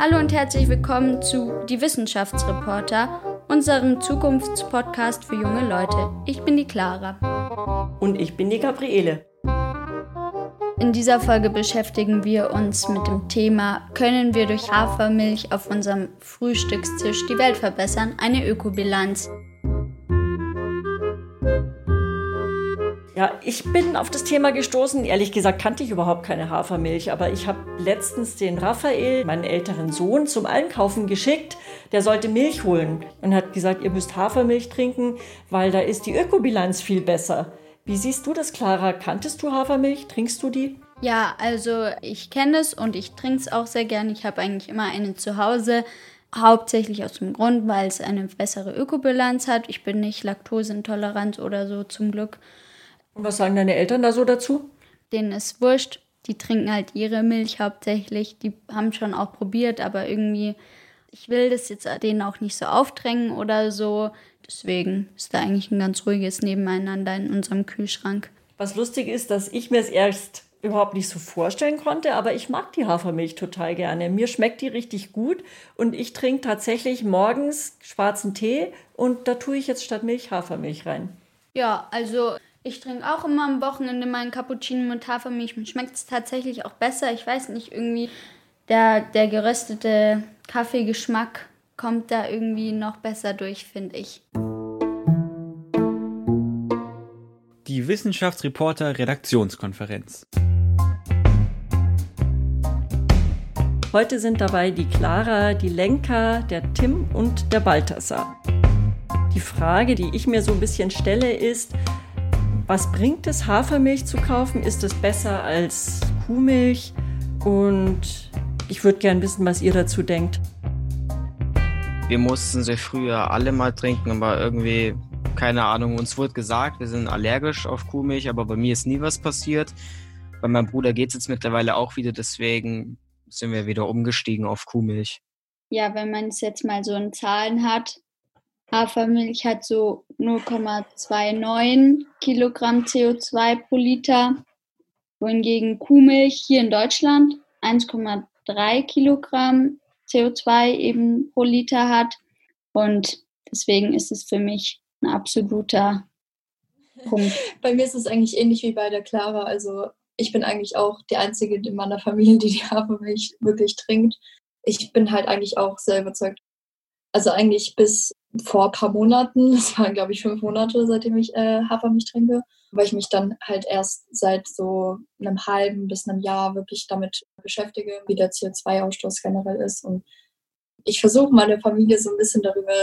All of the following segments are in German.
Hallo und herzlich willkommen zu Die Wissenschaftsreporter, unserem Zukunftspodcast für junge Leute. Ich bin die Clara. Und ich bin die Gabriele. In dieser Folge beschäftigen wir uns mit dem Thema, können wir durch Hafermilch auf unserem Frühstückstisch die Welt verbessern? Eine Ökobilanz. Ja, ich bin auf das Thema gestoßen. Ehrlich gesagt kannte ich überhaupt keine Hafermilch, aber ich habe letztens den Raphael, meinen älteren Sohn, zum Einkaufen geschickt. Der sollte Milch holen und hat gesagt, ihr müsst Hafermilch trinken, weil da ist die Ökobilanz viel besser. Wie siehst du das, Clara? Kanntest du Hafermilch? Trinkst du die? Ja, also ich kenne es und ich trinke es auch sehr gern. Ich habe eigentlich immer eine zu Hause. Hauptsächlich aus dem Grund, weil es eine bessere Ökobilanz hat. Ich bin nicht laktoseintolerant oder so zum Glück. Und was sagen deine Eltern da so dazu? Denen ist wurscht. Die trinken halt ihre Milch hauptsächlich. Die haben schon auch probiert, aber irgendwie, ich will das jetzt denen auch nicht so aufdrängen oder so. Deswegen ist da eigentlich ein ganz ruhiges Nebeneinander in unserem Kühlschrank. Was lustig ist, dass ich mir es erst überhaupt nicht so vorstellen konnte, aber ich mag die Hafermilch total gerne. Mir schmeckt die richtig gut und ich trinke tatsächlich morgens schwarzen Tee und da tue ich jetzt statt Milch Hafermilch rein. Ja, also ich trinke auch immer am Wochenende meinen Cappuccino mit Hafermilch. Mir schmeckt es tatsächlich auch besser. Ich weiß nicht, irgendwie der, der geröstete Kaffeegeschmack kommt da irgendwie noch besser durch, finde ich. Die Wissenschaftsreporter Redaktionskonferenz. Heute sind dabei die Clara, die Lenka, der Tim und der Balthasar. Die Frage, die ich mir so ein bisschen stelle, ist, was bringt es, Hafermilch zu kaufen? Ist es besser als Kuhmilch? Und ich würde gern wissen, was ihr dazu denkt. Wir mussten sie früher alle mal trinken, aber irgendwie, keine Ahnung, uns wurde gesagt, wir sind allergisch auf Kuhmilch, aber bei mir ist nie was passiert. Bei meinem Bruder geht es jetzt mittlerweile auch wieder, deswegen sind wir wieder umgestiegen auf Kuhmilch. Ja, wenn man es jetzt mal so in Zahlen hat, Hafermilch hat so 0,29 Kilogramm CO2 pro Liter, wohingegen Kuhmilch hier in Deutschland 1,3 Kilogramm CO2 eben pro Liter hat. Und deswegen ist es für mich ein absoluter Punkt. Bei mir ist es eigentlich ähnlich wie bei der Clara. Also ich bin eigentlich auch die Einzige in meiner Familie, die die Hafermilch wirklich trinkt. Ich bin halt eigentlich auch sehr überzeugt. Also eigentlich bis vor ein paar Monaten, das waren glaube ich fünf Monate, seitdem ich äh, Hafermilch trinke, weil ich mich dann halt erst seit so einem halben bis einem Jahr wirklich damit beschäftige, wie der CO2-Ausstoß generell ist. Und ich versuche meine Familie so ein bisschen darüber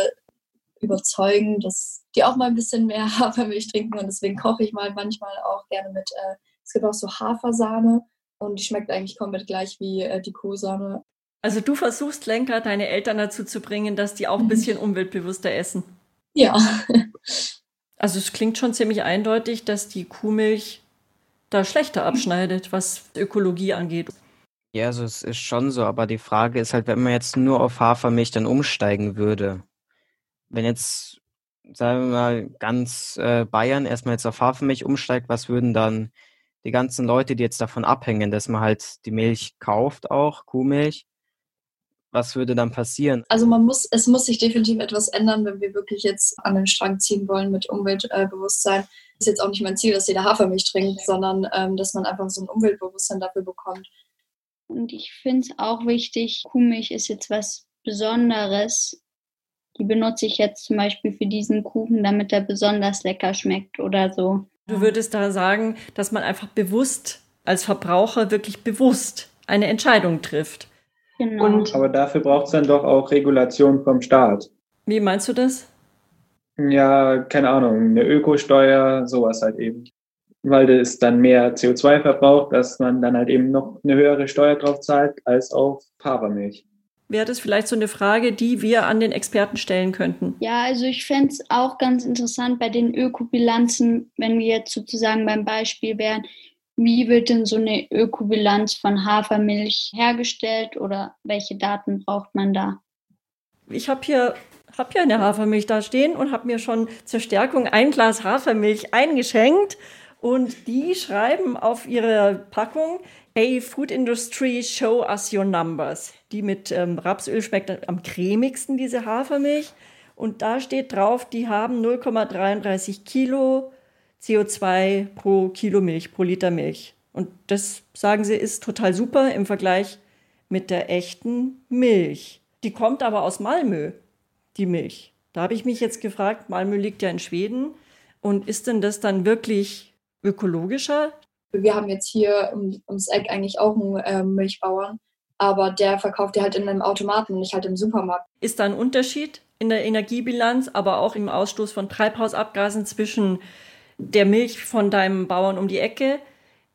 überzeugen, dass die auch mal ein bisschen mehr Hafermilch trinken und deswegen koche ich mal manchmal auch gerne mit, äh, es gibt auch so Hafersahne und die schmeckt eigentlich komplett gleich wie äh, die Kuhsahne. Also du versuchst, Lenker, deine Eltern dazu zu bringen, dass die auch ein mhm. bisschen umweltbewusster essen. Ja. Also es klingt schon ziemlich eindeutig, dass die Kuhmilch da schlechter abschneidet, was Ökologie angeht. Ja, also es ist schon so, aber die Frage ist halt, wenn man jetzt nur auf Hafermilch dann umsteigen würde, wenn jetzt, sagen wir mal, ganz äh, Bayern erstmal jetzt auf Hafermilch umsteigt, was würden dann die ganzen Leute, die jetzt davon abhängen, dass man halt die Milch kauft auch, Kuhmilch, was würde dann passieren? Also man muss, es muss sich definitiv etwas ändern, wenn wir wirklich jetzt an den Strang ziehen wollen mit Umweltbewusstsein. Das ist jetzt auch nicht mein Ziel, dass jeder Hafermilch trinkt, sondern ähm, dass man einfach so ein Umweltbewusstsein dafür bekommt. Und ich finde es auch wichtig, Kuhmilch ist jetzt was Besonderes. Die benutze ich jetzt zum Beispiel für diesen Kuchen, damit er besonders lecker schmeckt oder so. Du würdest da sagen, dass man einfach bewusst als Verbraucher wirklich bewusst eine Entscheidung trifft. Genau. Und, aber dafür braucht es dann doch auch Regulation vom Staat. Wie meinst du das? Ja, keine Ahnung, eine Ökosteuer, sowas halt eben. Weil das dann mehr CO2 verbraucht, dass man dann halt eben noch eine höhere Steuer drauf zahlt als auf Hafermilch. Wäre das vielleicht so eine Frage, die wir an den Experten stellen könnten? Ja, also ich fände es auch ganz interessant bei den Ökobilanzen, wenn wir jetzt sozusagen beim Beispiel wären, wie wird denn so eine Ökobilanz von Hafermilch hergestellt oder welche Daten braucht man da? Ich habe hier, hab hier eine Hafermilch da stehen und habe mir schon zur Stärkung ein Glas Hafermilch eingeschenkt. Und die schreiben auf ihrer Packung, Hey, Food Industry, show us your numbers. Die mit ähm, Rapsöl schmeckt am cremigsten, diese Hafermilch. Und da steht drauf, die haben 0,33 Kilo CO2 pro Kilo Milch, pro Liter Milch. Und das, sagen sie, ist total super im Vergleich mit der echten Milch. Die kommt aber aus Malmö, die Milch. Da habe ich mich jetzt gefragt, Malmö liegt ja in Schweden. Und ist denn das dann wirklich ökologischer? Wir haben jetzt hier um, ums Eck eigentlich auch einen äh, Milchbauern, aber der verkauft ja halt in einem Automaten, nicht halt im Supermarkt. Ist da ein Unterschied in der Energiebilanz, aber auch im Ausstoß von Treibhausabgasen zwischen der Milch von deinem Bauern um die Ecke,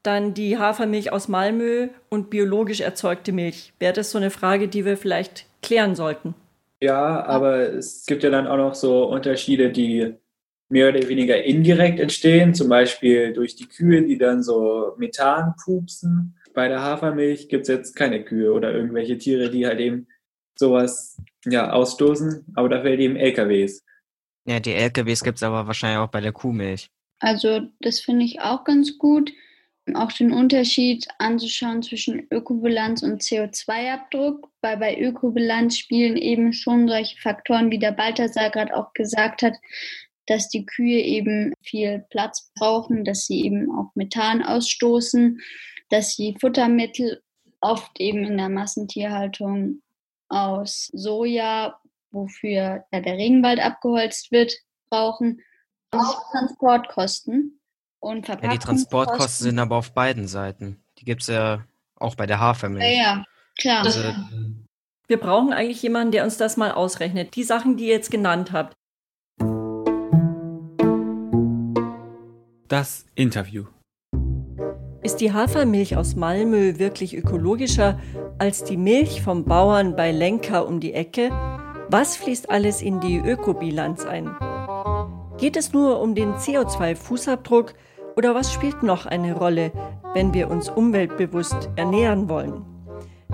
dann die Hafermilch aus Malmö und biologisch erzeugte Milch? Wäre das so eine Frage, die wir vielleicht klären sollten? Ja, aber es gibt ja dann auch noch so Unterschiede, die mehr oder weniger indirekt entstehen, zum Beispiel durch die Kühe, die dann so Methan pupsen. Bei der Hafermilch gibt es jetzt keine Kühe oder irgendwelche Tiere, die halt eben sowas ja, ausstoßen, aber dafür halt eben LKWs. Ja, die LKWs gibt es aber wahrscheinlich auch bei der Kuhmilch. Also das finde ich auch ganz gut, auch den Unterschied anzuschauen zwischen Ökobilanz und CO2-Abdruck, weil bei Ökobilanz spielen eben schon solche Faktoren, wie der Balthasar gerade auch gesagt hat, dass die Kühe eben viel Platz brauchen, dass sie eben auch Methan ausstoßen, dass sie Futtermittel oft eben in der Massentierhaltung aus Soja, wofür ja der Regenwald abgeholzt wird, brauchen. Und Transportkosten und Ja, die Transportkosten sind aber auf beiden Seiten. Die gibt es ja auch bei der Hafermilch. Ja, ja, klar. Also, Wir brauchen eigentlich jemanden, der uns das mal ausrechnet. Die Sachen, die ihr jetzt genannt habt. Das Interview. Ist die Hafermilch aus Malmö wirklich ökologischer als die Milch vom Bauern bei Lenka um die Ecke? Was fließt alles in die Ökobilanz ein? Geht es nur um den CO2-Fußabdruck oder was spielt noch eine Rolle, wenn wir uns umweltbewusst ernähren wollen?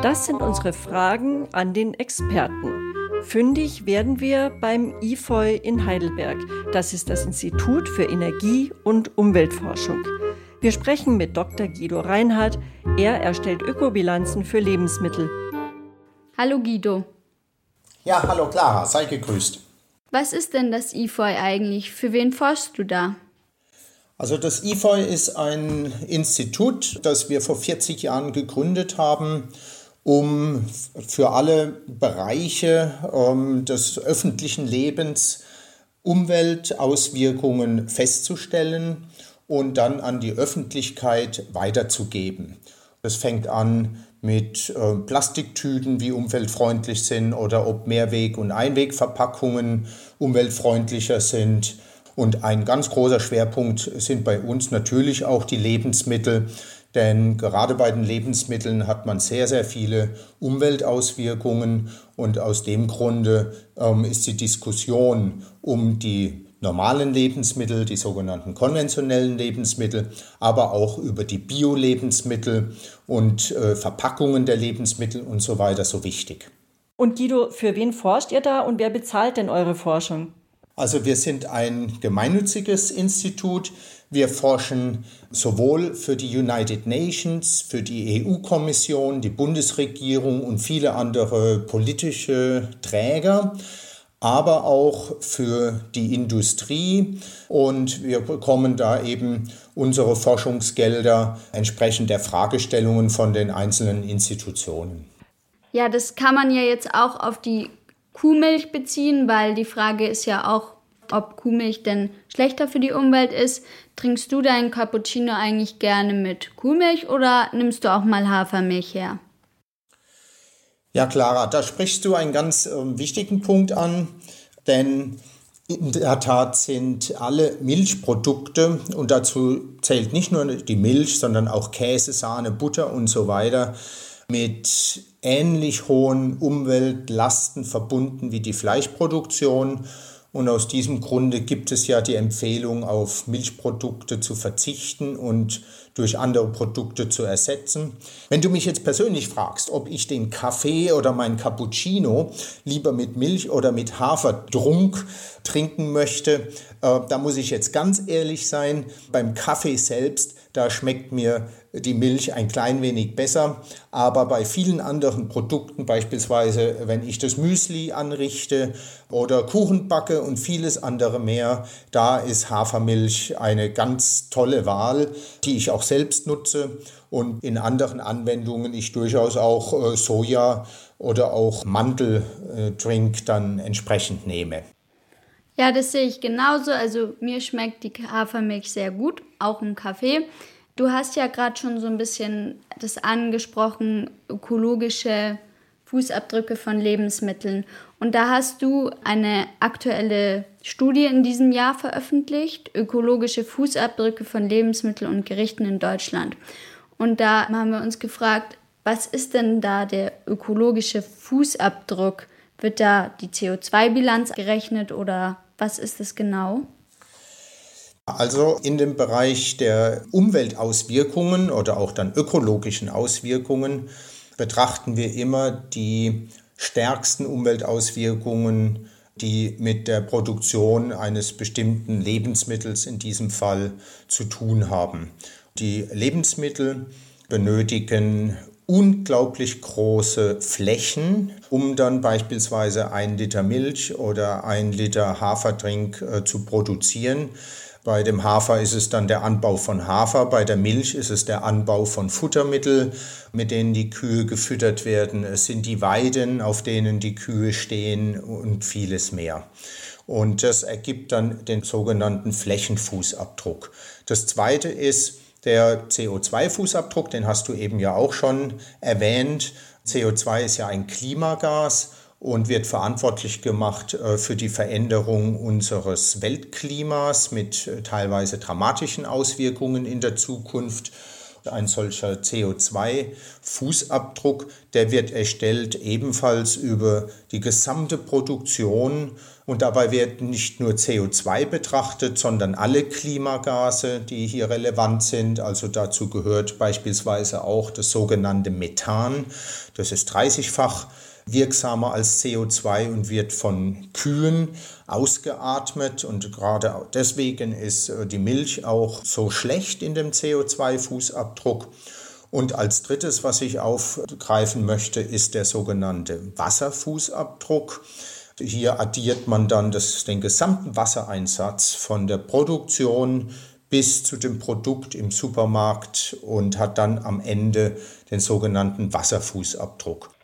Das sind unsere Fragen an den Experten. Fündig werden wir beim IFOI in Heidelberg. Das ist das Institut für Energie- und Umweltforschung. Wir sprechen mit Dr. Guido Reinhardt. Er erstellt Ökobilanzen für Lebensmittel. Hallo Guido. Ja, hallo Clara, sei gegrüßt. Was ist denn das IFOI eigentlich? Für wen forschst du da? Also das IFOI ist ein Institut, das wir vor 40 Jahren gegründet haben, um für alle Bereiche ähm, des öffentlichen Lebens Umweltauswirkungen festzustellen und dann an die Öffentlichkeit weiterzugeben. Das fängt an mit äh, Plastiktüten, wie umweltfreundlich sind oder ob Mehrweg- und Einwegverpackungen umweltfreundlicher sind. Und ein ganz großer Schwerpunkt sind bei uns natürlich auch die Lebensmittel, denn gerade bei den Lebensmitteln hat man sehr, sehr viele Umweltauswirkungen und aus dem Grunde ähm, ist die Diskussion um die normalen Lebensmittel, die sogenannten konventionellen Lebensmittel, aber auch über die Bio-Lebensmittel und äh, Verpackungen der Lebensmittel und so weiter so wichtig. Und Guido, für wen forscht ihr da und wer bezahlt denn eure Forschung? Also wir sind ein gemeinnütziges Institut. Wir forschen sowohl für die United Nations, für die EU-Kommission, die Bundesregierung und viele andere politische Träger, aber auch für die Industrie. Und wir bekommen da eben unsere Forschungsgelder entsprechend der Fragestellungen von den einzelnen Institutionen. Ja, das kann man ja jetzt auch auf die Kuhmilch beziehen, weil die Frage ist ja auch, ob Kuhmilch denn schlechter für die Umwelt ist. Trinkst du deinen Cappuccino eigentlich gerne mit Kuhmilch oder nimmst du auch mal Hafermilch her? Ja, Clara, da sprichst du einen ganz äh, wichtigen Punkt an, denn in der Tat sind alle Milchprodukte, und dazu zählt nicht nur die Milch, sondern auch Käse, Sahne, Butter und so weiter, mit ähnlich hohen Umweltlasten verbunden wie die Fleischproduktion. Und aus diesem Grunde gibt es ja die Empfehlung, auf Milchprodukte zu verzichten und durch andere Produkte zu ersetzen. Wenn du mich jetzt persönlich fragst, ob ich den Kaffee oder mein Cappuccino lieber mit Milch oder mit Haferdrunk trinken möchte, äh, da muss ich jetzt ganz ehrlich sein, beim Kaffee selbst, da schmeckt mir die Milch ein klein wenig besser. Aber bei vielen anderen Produkten, beispielsweise wenn ich das Müsli anrichte oder Kuchen backe und vieles andere mehr, da ist Hafermilch eine ganz tolle Wahl, die ich auch selbst nutze. Und in anderen Anwendungen ich durchaus auch äh, Soja oder auch Mandeldrink dann entsprechend nehme. Ja, das sehe ich genauso. Also mir schmeckt die Hafermilch sehr gut, auch im Kaffee. Du hast ja gerade schon so ein bisschen das angesprochen, ökologische Fußabdrücke von Lebensmitteln. Und da hast du eine aktuelle Studie in diesem Jahr veröffentlicht, ökologische Fußabdrücke von Lebensmitteln und Gerichten in Deutschland. Und da haben wir uns gefragt, was ist denn da der ökologische Fußabdruck? Wird da die CO2-Bilanz gerechnet oder was ist es genau? Also in dem Bereich der Umweltauswirkungen oder auch dann ökologischen Auswirkungen betrachten wir immer die stärksten Umweltauswirkungen, die mit der Produktion eines bestimmten Lebensmittels in diesem Fall zu tun haben. Die Lebensmittel benötigen unglaublich große Flächen, um dann beispielsweise ein Liter Milch oder ein Liter Haferdrink äh, zu produzieren. Bei dem Hafer ist es dann der Anbau von Hafer, bei der Milch ist es der Anbau von Futtermittel, mit denen die Kühe gefüttert werden. Es sind die Weiden, auf denen die Kühe stehen und vieles mehr. Und das ergibt dann den sogenannten Flächenfußabdruck. Das zweite ist, der CO2-Fußabdruck, den hast du eben ja auch schon erwähnt. CO2 ist ja ein Klimagas und wird verantwortlich gemacht äh, für die Veränderung unseres Weltklimas mit äh, teilweise dramatischen Auswirkungen in der Zukunft. Ein solcher CO2-Fußabdruck, der wird erstellt ebenfalls über die gesamte Produktion und dabei wird nicht nur CO2 betrachtet, sondern alle Klimagase, die hier relevant sind. Also dazu gehört beispielsweise auch das sogenannte Methan. Das ist 30-fach wirksamer als CO2 und wird von Kühen ausgeatmet. Und gerade deswegen ist äh, die Milch auch so schlecht in dem CO2-Fußabdruck. Und als drittes, was ich aufgreifen möchte, ist der sogenannte Wasserfußabdruck. Hier addiert man dann das, den gesamten Wassereinsatz von der Produktion bis zu dem Produkt im Supermarkt und hat dann am Ende den sogenannten Wasserfußabdruck.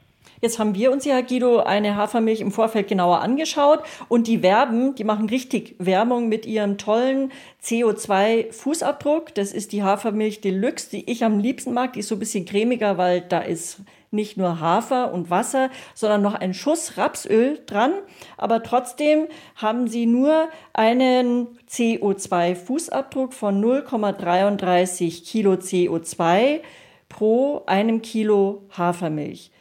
Jetzt haben wir uns ja, Guido, eine Hafermilch im Vorfeld genauer angeschaut und die werben, die machen richtig Werbung mit ihrem tollen CO2-Fußabdruck. Das ist die Hafermilch Deluxe, die ich am liebsten mag. Die ist so ein bisschen cremiger, weil da ist nicht nur Hafer und Wasser, sondern noch ein Schuss Rapsöl dran. Aber trotzdem haben sie nur einen CO2-Fußabdruck von 0,33 Kilo CO2 pro einem Kilo Hafermilch.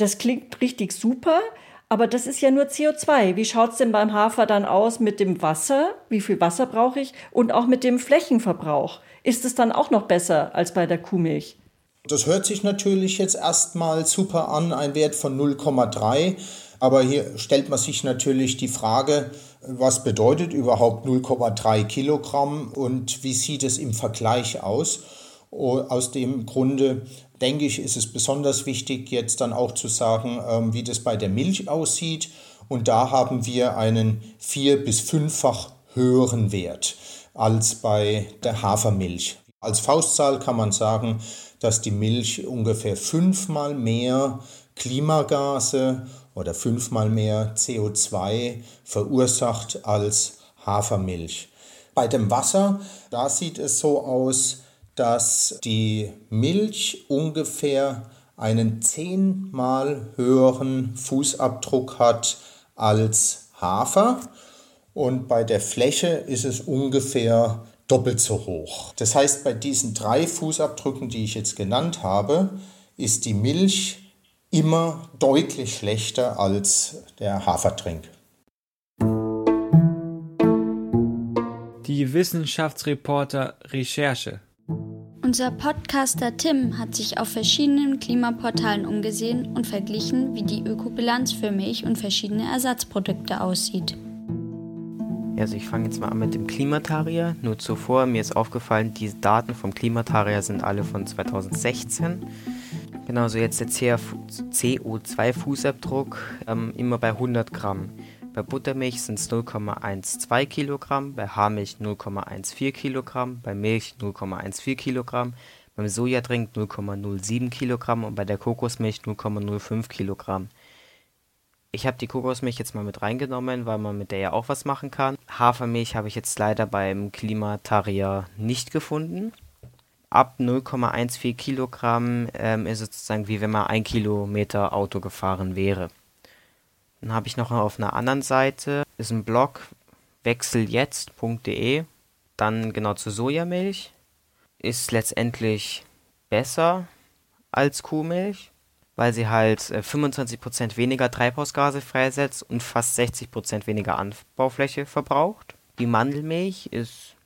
Das klingt richtig super, aber das ist ja nur CO2. Wie schaut es denn beim Hafer dann aus mit dem Wasser? Wie viel Wasser brauche ich? Und auch mit dem Flächenverbrauch. Ist es dann auch noch besser als bei der Kuhmilch? Das hört sich natürlich jetzt erstmal super an, ein Wert von 0,3. Aber hier stellt man sich natürlich die Frage, was bedeutet überhaupt 0,3 Kilogramm und wie sieht es im Vergleich aus? Aus dem Grunde denke ich, ist es besonders wichtig, jetzt dann auch zu sagen, ähm, wie das bei der Milch aussieht. Und da haben wir einen vier- bis fünffach höheren Wert als bei der Hafermilch. Als Faustzahl kann man sagen, dass die Milch ungefähr fünfmal mehr Klimagase oder fünfmal mehr CO2 verursacht als Hafermilch. Bei dem Wasser, da sieht es so aus, dass die Milch ungefähr einen zehnmal höheren Fußabdruck hat als Hafer und bei der Fläche ist es ungefähr doppelt so hoch. Das heißt, bei diesen drei Fußabdrücken, die ich jetzt genannt habe, ist die Milch immer deutlich schlechter als der Hafertrink. Die Wissenschaftsreporter Recherche. Unser Podcaster Tim hat sich auf verschiedenen Klimaportalen umgesehen und verglichen, wie die Ökobilanz für Milch und verschiedene Ersatzprodukte aussieht. Also ich fange jetzt mal an mit dem Klimatarier. Nur zuvor, mir ist aufgefallen, die Daten vom Klimatarier sind alle von 2016. Genauso jetzt der CO2-Fußabdruck ähm, immer bei 100 Gramm. Bei Buttermilch sind es 0,12 Kilogramm, bei Haarmilch 0,14 Kilogramm, bei Milch 0,14 Kilogramm, beim Sojadrink 0,07 Kilogramm und bei der Kokosmilch 0,05 Kilogramm. Ich habe die Kokosmilch jetzt mal mit reingenommen, weil man mit der ja auch was machen kann. Hafermilch habe ich jetzt leider beim Klimataria nicht gefunden. Ab 0,14 Kilogramm ähm, ist es sozusagen wie wenn man ein Kilometer Auto gefahren wäre. Dann habe ich noch auf einer anderen Seite, ist ein Blog, wechseljetzt.de, dann genau zur Sojamilch. Ist letztendlich besser als Kuhmilch, weil sie halt 25% äh, weniger Treibhausgase freisetzt und fast 60% weniger Anbaufläche verbraucht. Die Mandelmilch ist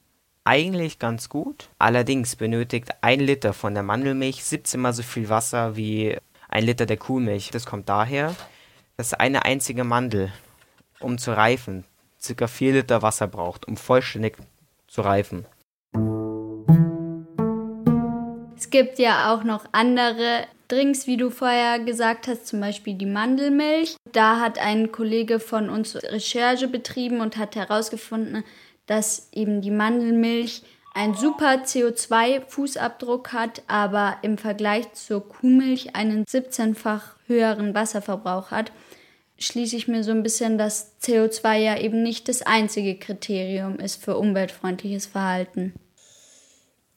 eigentlich ganz gut. Allerdings benötigt ein Liter von der Mandelmilch 17 mal so viel Wasser wie ein Liter der Kuhmilch. Das kommt daher, dass eine einzige Mandel, um zu reifen, ca. 4 Liter Wasser braucht, um vollständig zu reifen. Es gibt ja auch noch andere Drinks, wie du vorher gesagt hast, zum Beispiel die Mandelmilch. Da hat ein Kollege von uns Recherche betrieben und hat herausgefunden, dass eben die Mandelmilch einen super CO2-Fußabdruck hat, aber im Vergleich zur Kuhmilch einen 17-fach höheren Wasserverbrauch hat, schließe ich mir so ein bisschen, dass CO2 ja eben nicht das einzige Kriterium ist für umweltfreundliches Verhalten.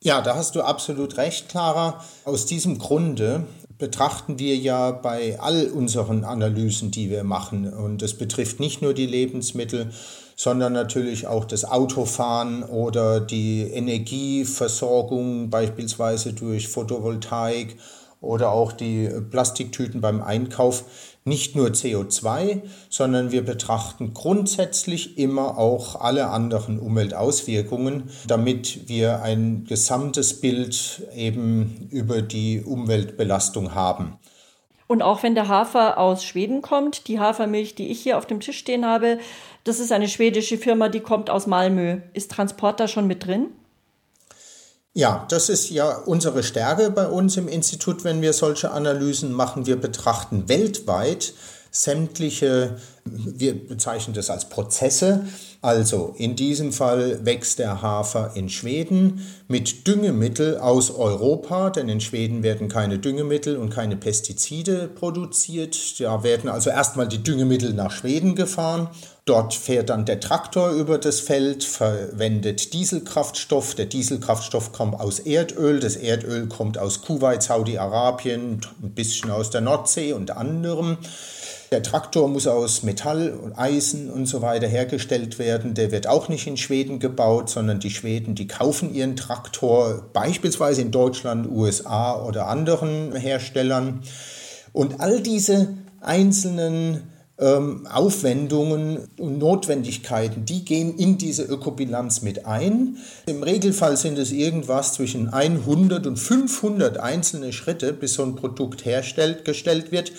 Ja, da hast du absolut recht, Clara. Aus diesem Grunde betrachten wir ja bei all unseren Analysen, die wir machen, und es betrifft nicht nur die Lebensmittel, sondern natürlich auch das Autofahren oder die Energieversorgung, beispielsweise durch Photovoltaik oder auch die Plastiktüten beim Einkauf nicht nur CO2, sondern wir betrachten grundsätzlich immer auch alle anderen Umweltauswirkungen, damit wir ein gesamtes Bild eben über die Umweltbelastung haben. Und auch wenn der Hafer aus Schweden kommt, die Hafermilch, die ich hier auf dem Tisch stehen habe, das ist eine schwedische Firma, die kommt aus Malmö. Ist Transport da schon mit drin? Ja, das ist ja unsere Stärke bei uns im Institut, wenn wir solche Analysen machen. Wir betrachten weltweit sämtliche, wir bezeichnen das als Prozesse. Also in diesem Fall wächst der Hafer in Schweden mit Düngemittel aus Europa, denn in Schweden werden keine Düngemittel und keine Pestizide produziert. Da werden also erstmal die Düngemittel nach Schweden gefahren. Dort fährt dann der Traktor über das Feld, verwendet Dieselkraftstoff. Der Dieselkraftstoff kommt aus Erdöl. Das Erdöl kommt aus Kuwait, Saudi-Arabien, ein bisschen aus der Nordsee und anderem. Der Traktor muss aus Metall und Eisen und so weiter hergestellt werden. Der wird auch nicht in Schweden gebaut, sondern die Schweden, die kaufen ihren Traktor beispielsweise in Deutschland, USA oder anderen Herstellern. Und all diese einzelnen ähm, Aufwendungen und Notwendigkeiten, die gehen in diese Ökobilanz mit ein. Im Regelfall sind es irgendwas zwischen 100 und 500 einzelne Schritte, bis so ein Produkt hergestellt gestellt wird.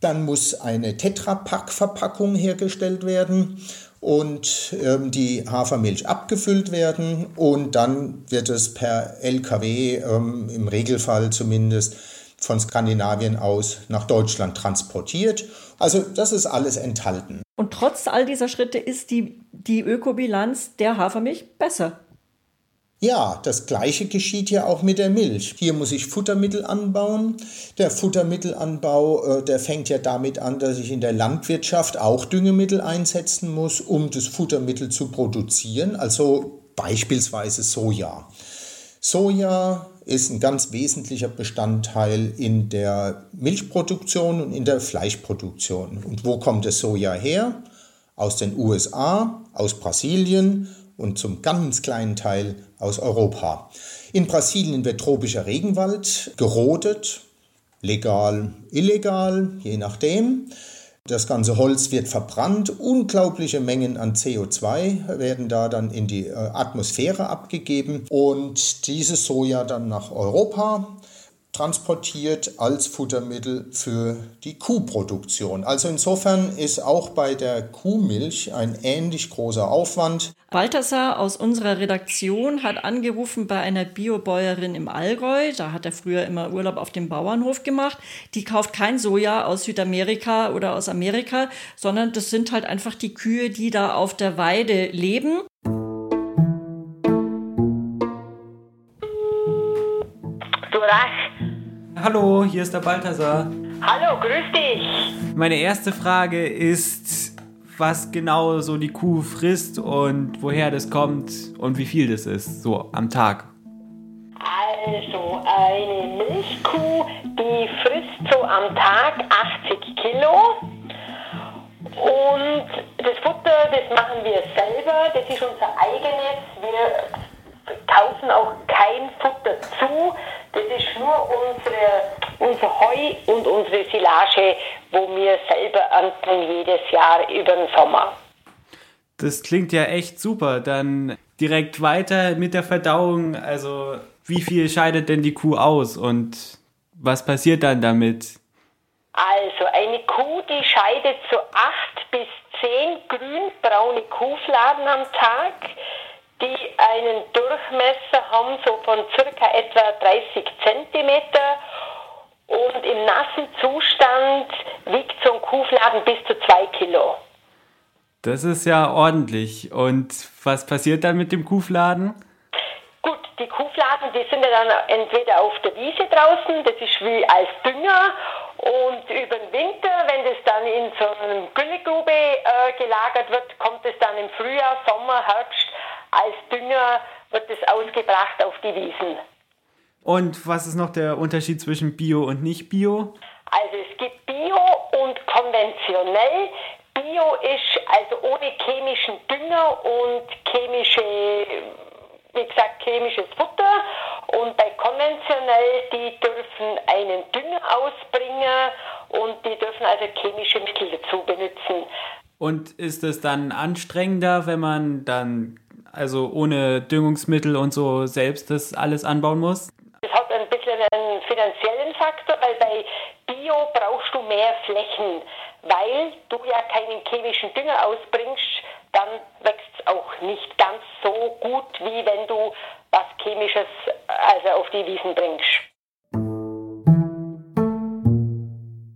Dann muss eine Tetrapack-Verpackung hergestellt werden und ähm, die Hafermilch abgefüllt werden und dann wird es per LKW ähm, im Regelfall zumindest von Skandinavien aus nach Deutschland transportiert. Also das ist alles enthalten. Und trotz all dieser Schritte ist die, die Ökobilanz der Hafermilch besser. Ja, das gleiche geschieht ja auch mit der Milch. Hier muss ich Futtermittel anbauen. Der Futtermittelanbau, äh, der fängt ja damit an, dass ich in der Landwirtschaft auch Düngemittel einsetzen muss, um das Futtermittel zu produzieren, also beispielsweise Soja. Soja ist ein ganz wesentlicher Bestandteil in der Milchproduktion und in der Fleischproduktion. Und wo kommt das Soja her? Aus den USA, aus Brasilien und zum ganz kleinen Teil aus Europa. In Brasilien wird tropischer Regenwald gerodet, legal, illegal, je nachdem. Das ganze Holz wird verbrannt, unglaubliche Mengen an CO2 werden da dann in die äh, Atmosphäre abgegeben und dieses Soja dann nach Europa transportiert als Futtermittel für die Kuhproduktion. Also insofern ist auch bei der Kuhmilch ein ähnlich großer Aufwand. Balthasar aus unserer Redaktion hat angerufen bei einer Biobäuerin im Allgäu. Da hat er früher immer Urlaub auf dem Bauernhof gemacht. Die kauft kein Soja aus Südamerika oder aus Amerika, sondern das sind halt einfach die Kühe, die da auf der Weide leben. Hallo, hier ist der Balthasar. Hallo, grüß dich. Meine erste Frage ist, was genau so die Kuh frisst und woher das kommt und wie viel das ist, so am Tag. Also, eine Milchkuh, die frisst so am Tag 80 Kilo. Und das Futter, das machen wir selber, das ist unser eigenes. Wir kaufen auch kein Futter zu. Das ist nur unsere, unser Heu und unsere Silage, wo wir selber ernten jedes Jahr über den Sommer. Das klingt ja echt super. Dann direkt weiter mit der Verdauung. Also, wie viel scheidet denn die Kuh aus und was passiert dann damit? Also, eine Kuh, die scheidet so acht bis zehn grünbraune Kuhfladen am Tag die einen Durchmesser haben, so von circa etwa 30 Zentimeter. Und im nassen Zustand wiegt so ein Kuhfladen bis zu zwei Kilo. Das ist ja ordentlich. Und was passiert dann mit dem Kuhfladen? Gut, die Kuhfladen, die sind ja dann entweder auf der Wiese draußen, das ist wie als Dünger. Und über den Winter, wenn das dann in so einer Güllegrube äh, gelagert wird, kommt es dann im Frühjahr, Sommer, Herbst als Dünger wird es ausgebracht auf die Wiesen. Und was ist noch der Unterschied zwischen Bio und nicht Bio? Also es gibt Bio und konventionell. Bio ist also ohne chemischen Dünger und chemische, wie gesagt, chemisches Futter. Und bei konventionell, die dürfen einen Dünger ausbringen und die dürfen also chemische Mittel dazu benutzen. Und ist es dann anstrengender, wenn man dann also ohne Düngungsmittel und so selbst das alles anbauen muss? Das hat ein bisschen einen finanziellen Faktor, weil bei Bio brauchst du mehr Flächen, weil du ja keinen chemischen Dünger ausbringst, dann wächst es auch nicht ganz so gut, wie wenn du was Chemisches also auf die Wiesen bringst.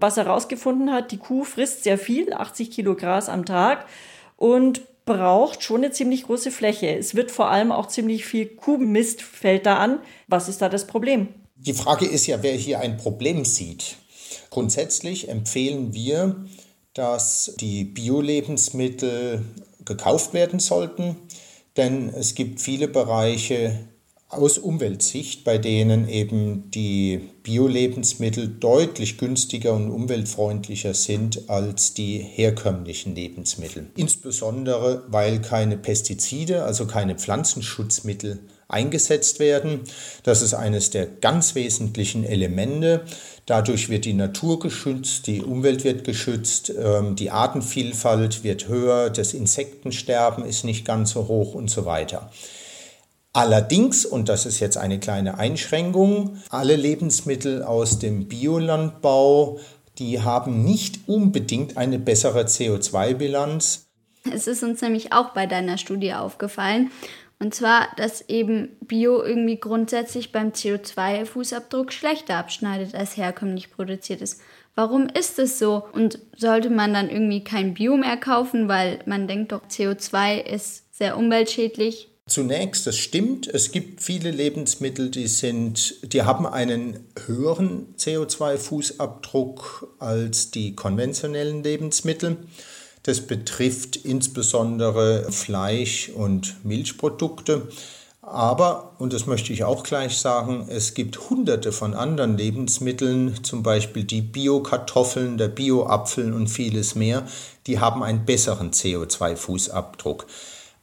Was er herausgefunden hat, die Kuh frisst sehr viel, 80 Kilo Gras am Tag und braucht schon eine ziemlich große Fläche. Es wird vor allem auch ziemlich viel Kuhmist fällt da an. Was ist da das Problem? Die Frage ist ja, wer hier ein Problem sieht. Grundsätzlich empfehlen wir, dass die Bio-Lebensmittel gekauft werden sollten, denn es gibt viele Bereiche, aus Umweltsicht, bei denen eben die Bio-Lebensmittel deutlich günstiger und umweltfreundlicher sind als die herkömmlichen Lebensmittel. Insbesondere, weil keine Pestizide, also keine Pflanzenschutzmittel eingesetzt werden. Das ist eines der ganz wesentlichen Elemente. Dadurch wird die Natur geschützt, die Umwelt wird geschützt, ähm, die Artenvielfalt wird höher, das Insektensterben ist nicht ganz so hoch und so weiter. Allerdings, und das ist jetzt eine kleine Einschränkung, alle Lebensmittel aus dem Biolandbau, die haben nicht unbedingt eine bessere CO2-Bilanz. Es ist uns nämlich auch bei deiner Studie aufgefallen. Und zwar, dass eben Bio irgendwie grundsätzlich beim CO2-Fußabdruck schlechter abschneidet als herkömmlich produziertes. Warum ist es so? Und sollte man dann irgendwie kein Bio mehr kaufen, weil man denkt doch, CO2 ist sehr umweltschädlich? Zunächst, das stimmt, es gibt viele Lebensmittel, die sind, die haben einen höheren CO2-Fußabdruck als die konventionellen Lebensmittel. Das betrifft insbesondere Fleisch- und Milchprodukte. Aber, und das möchte ich auch gleich sagen, es gibt hunderte von anderen Lebensmitteln, zum Beispiel die Bio-Kartoffeln, der Bio-Apfel und vieles mehr, die haben einen besseren CO2-Fußabdruck.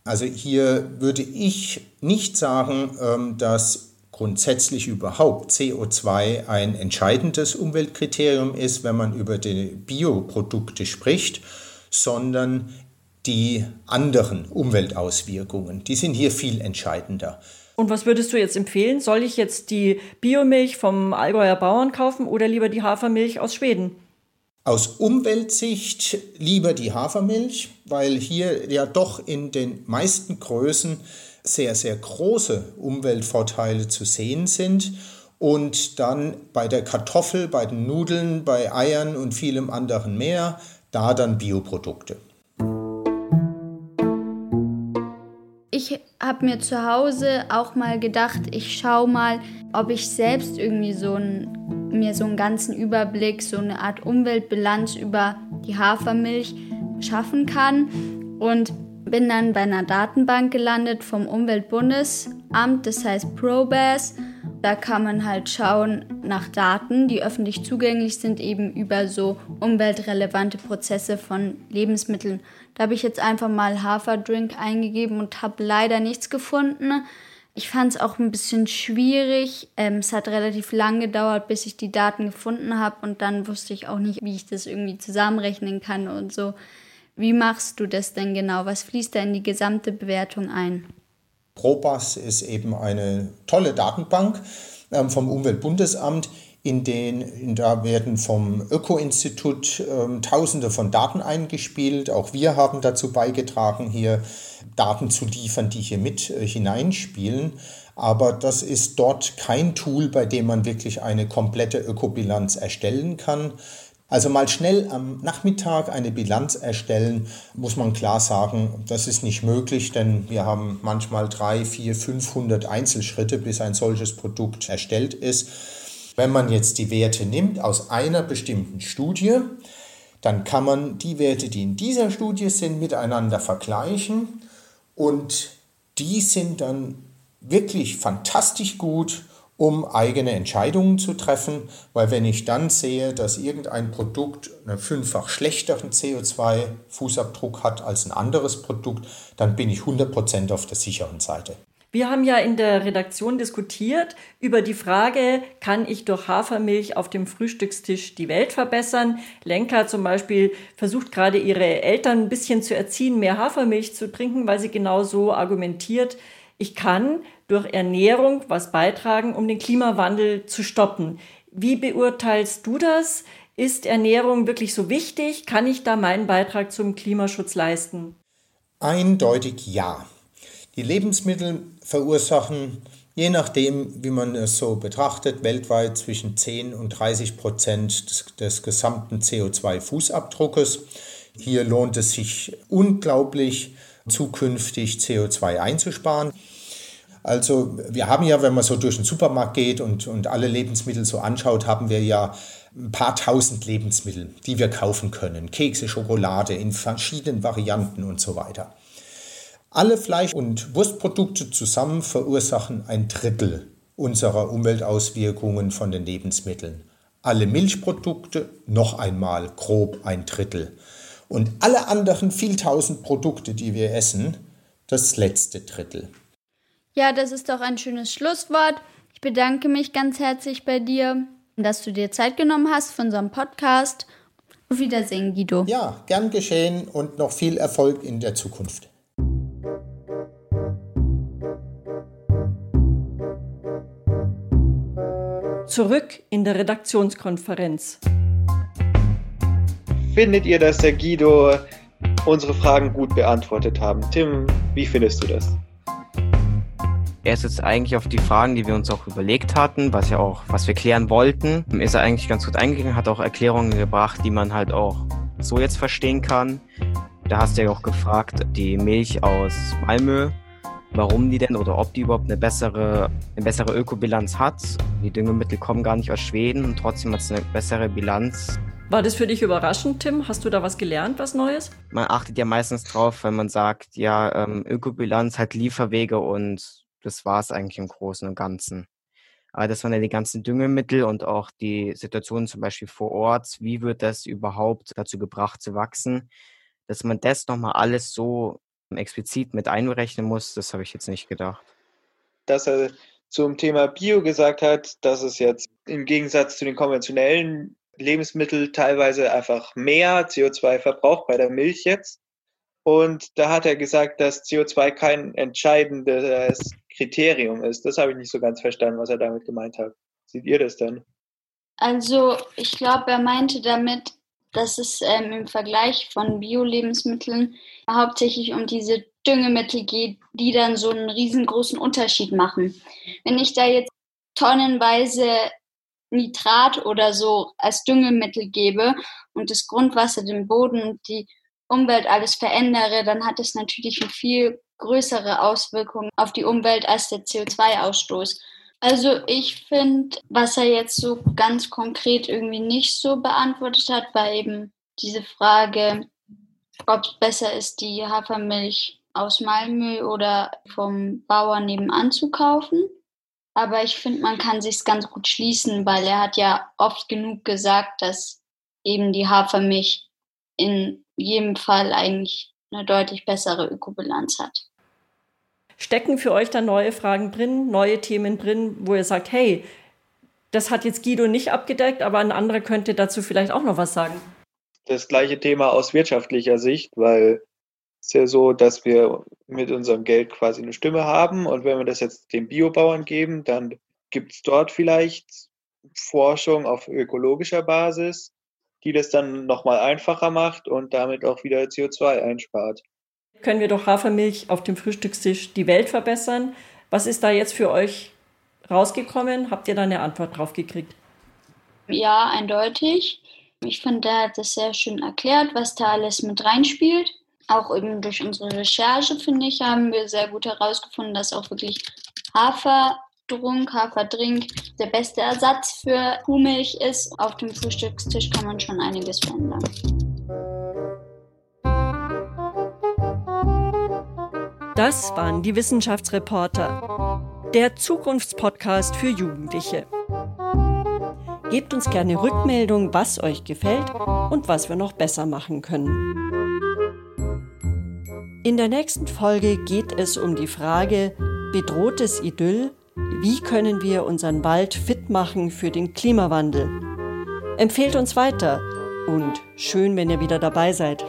Also hier würde ich nicht sagen, ähm, dass grundsätzlich überhaupt CO2 ein entscheidendes Umweltkriterium ist, wenn man über die Bioprodukte spricht, sondern die anderen Umweltauswirkungen. Die sind hier viel entscheidender. Und was würdest du jetzt empfehlen? Soll ich jetzt die Biomilch vom Allgäuer Bauern kaufen oder lieber die Hafermilch aus Schweden? Aus Umweltsicht lieber die Hafermilch, weil hier ja doch in den meisten Größen sehr, sehr große Umweltvorteile zu sehen sind. Und dann bei der Kartoffel, bei den Nudeln, bei Eiern und vielem anderen mehr, da dann Bioprodukte. Ich habe mir zu Hause auch mal gedacht, ich schaue mal, ob ich selbst irgendwie so ein, mir so einen ganzen Überblick, so eine Art Umweltbilanz über die Hafermilch schaffen kann. Und bin dann bei einer Datenbank gelandet vom Umweltbundesamt, das heißt ProBAS. Da kann man halt schauen nach Daten, die öffentlich zugänglich sind, eben über so umweltrelevante Prozesse von Lebensmitteln. Da habe ich jetzt einfach mal Haferdrink eingegeben und habe leider nichts gefunden. Ich fand es auch ein bisschen schwierig. Ähm, es hat relativ lang gedauert, bis ich die Daten gefunden habe und dann wusste ich auch nicht, wie ich das irgendwie zusammenrechnen kann und so. Wie machst du das denn genau? Was fließt da in die gesamte Bewertung ein? Probas ist eben eine tolle Datenbank ähm, vom Umweltbundesamt, in den in da werden vom Öko-Institut ähm, Tausende von Daten eingespielt. Auch wir haben dazu beigetragen, hier Daten zu liefern, die hier mit äh, hineinspielen. Aber das ist dort kein Tool, bei dem man wirklich eine komplette Ökobilanz erstellen kann. Also mal schnell am Nachmittag eine Bilanz erstellen, muss man klar sagen, das ist nicht möglich, denn wir haben manchmal drei, vier, 500 Einzelschritte, bis ein solches Produkt erstellt ist. Wenn man jetzt die Werte nimmt aus einer bestimmten Studie, dann kann man die Werte, die in dieser Studie sind, miteinander vergleichen und die sind dann wirklich fantastisch gut um eigene Entscheidungen zu treffen, weil wenn ich dann sehe, dass irgendein Produkt einen fünffach schlechteren CO2-Fußabdruck hat als ein anderes Produkt, dann bin ich 100% auf der sicheren Seite. Wir haben ja in der Redaktion diskutiert über die Frage, kann ich durch Hafermilch auf dem Frühstückstisch die Welt verbessern? Lenka zum Beispiel versucht gerade ihre Eltern ein bisschen zu erziehen, mehr Hafermilch zu trinken, weil sie genau so argumentiert, ich kann durch Ernährung was beitragen, um den Klimawandel zu stoppen. Wie beurteilst du das? Ist Ernährung wirklich so wichtig? Kann ich da meinen Beitrag zum Klimaschutz leisten? Eindeutig ja. Die Lebensmittel verursachen, je nachdem, wie man es so betrachtet, weltweit zwischen 10 und 30 Prozent des, des gesamten CO2-Fußabdruckes. Hier lohnt es sich unglaublich, zukünftig CO2 einzusparen. Also wir haben ja, wenn man so durch den Supermarkt geht und, und alle Lebensmittel so anschaut, haben wir ja ein paar tausend Lebensmittel, die wir kaufen können. Kekse, Schokolade in verschiedenen Varianten und so weiter. Alle Fleisch- und Wurstprodukte zusammen verursachen ein Drittel unserer Umweltauswirkungen von den Lebensmitteln. Alle Milchprodukte noch einmal grob ein Drittel. Und alle anderen vieltausend Produkte, die wir essen, das letzte Drittel. Ja, das ist doch ein schönes Schlusswort. Ich bedanke mich ganz herzlich bei dir, dass du dir Zeit genommen hast für unseren Podcast. Auf Wiedersehen, Guido. Ja, gern geschehen und noch viel Erfolg in der Zukunft. Zurück in der Redaktionskonferenz. Findet ihr, dass der Guido unsere Fragen gut beantwortet haben? Tim, wie findest du das? Er ist jetzt eigentlich auf die Fragen, die wir uns auch überlegt hatten, was ja auch, was wir klären wollten, ist er eigentlich ganz gut eingegangen, hat auch Erklärungen gebracht, die man halt auch so jetzt verstehen kann. Da hast du ja auch gefragt, die Milch aus Malmö, warum die denn oder ob die überhaupt eine bessere, eine bessere Ökobilanz hat. Die Düngemittel kommen gar nicht aus Schweden und trotzdem hat es eine bessere Bilanz. War das für dich überraschend, Tim? Hast du da was gelernt, was Neues? Man achtet ja meistens drauf, wenn man sagt, ja, ähm, Ökobilanz hat Lieferwege und das war es eigentlich im Großen und Ganzen. Aber das waren ja die ganzen Düngemittel und auch die Situation zum Beispiel vor Ort. Wie wird das überhaupt dazu gebracht zu wachsen? Dass man das nochmal alles so explizit mit einberechnen muss, das habe ich jetzt nicht gedacht. Dass er zum Thema Bio gesagt hat, dass es jetzt im Gegensatz zu den konventionellen Lebensmitteln teilweise einfach mehr CO2 verbraucht bei der Milch jetzt. Und da hat er gesagt, dass CO2 kein entscheidendes Kriterium ist. Das habe ich nicht so ganz verstanden, was er damit gemeint hat. Seht ihr das dann? Also ich glaube, er meinte damit, dass es ähm, im Vergleich von Bio-Lebensmitteln hauptsächlich um diese Düngemittel geht, die dann so einen riesengroßen Unterschied machen. Wenn ich da jetzt tonnenweise Nitrat oder so als Düngemittel gebe und das Grundwasser, den Boden und die Umwelt alles verändere, dann hat es natürlich eine viel größere Auswirkung auf die Umwelt als der CO2-Ausstoß. Also ich finde, was er jetzt so ganz konkret irgendwie nicht so beantwortet hat, war eben diese Frage, ob es besser ist, die Hafermilch aus Malmö oder vom Bauern nebenan zu kaufen. Aber ich finde, man kann sich ganz gut schließen, weil er hat ja oft genug gesagt, dass eben die Hafermilch in jedem Fall eigentlich eine deutlich bessere Ökobilanz hat. Stecken für euch da neue Fragen drin, neue Themen drin, wo ihr sagt, hey, das hat jetzt Guido nicht abgedeckt, aber ein anderer könnte dazu vielleicht auch noch was sagen? Das gleiche Thema aus wirtschaftlicher Sicht, weil es ist ja so, dass wir mit unserem Geld quasi eine Stimme haben und wenn wir das jetzt den Biobauern geben, dann gibt es dort vielleicht Forschung auf ökologischer Basis, die das dann nochmal einfacher macht und damit auch wieder CO2 einspart. Können wir doch Hafermilch auf dem Frühstückstisch die Welt verbessern? Was ist da jetzt für euch rausgekommen? Habt ihr da eine Antwort drauf gekriegt? Ja, eindeutig. Ich finde, er hat das sehr schön erklärt, was da alles mit reinspielt. Auch eben durch unsere Recherche, finde ich, haben wir sehr gut herausgefunden, dass auch wirklich Haferdrunk, Haferdrink der beste Ersatz für Kuhmilch ist. Auf dem Frühstückstisch kann man schon einiges verändern. Das waren die Wissenschaftsreporter, der Zukunftspodcast für Jugendliche. Gebt uns gerne Rückmeldung, was euch gefällt und was wir noch besser machen können. In der nächsten Folge geht es um die Frage bedrohtes Idyll, wie können wir unseren Wald fit machen für den Klimawandel? Empfehlt uns weiter und schön, wenn ihr wieder dabei seid.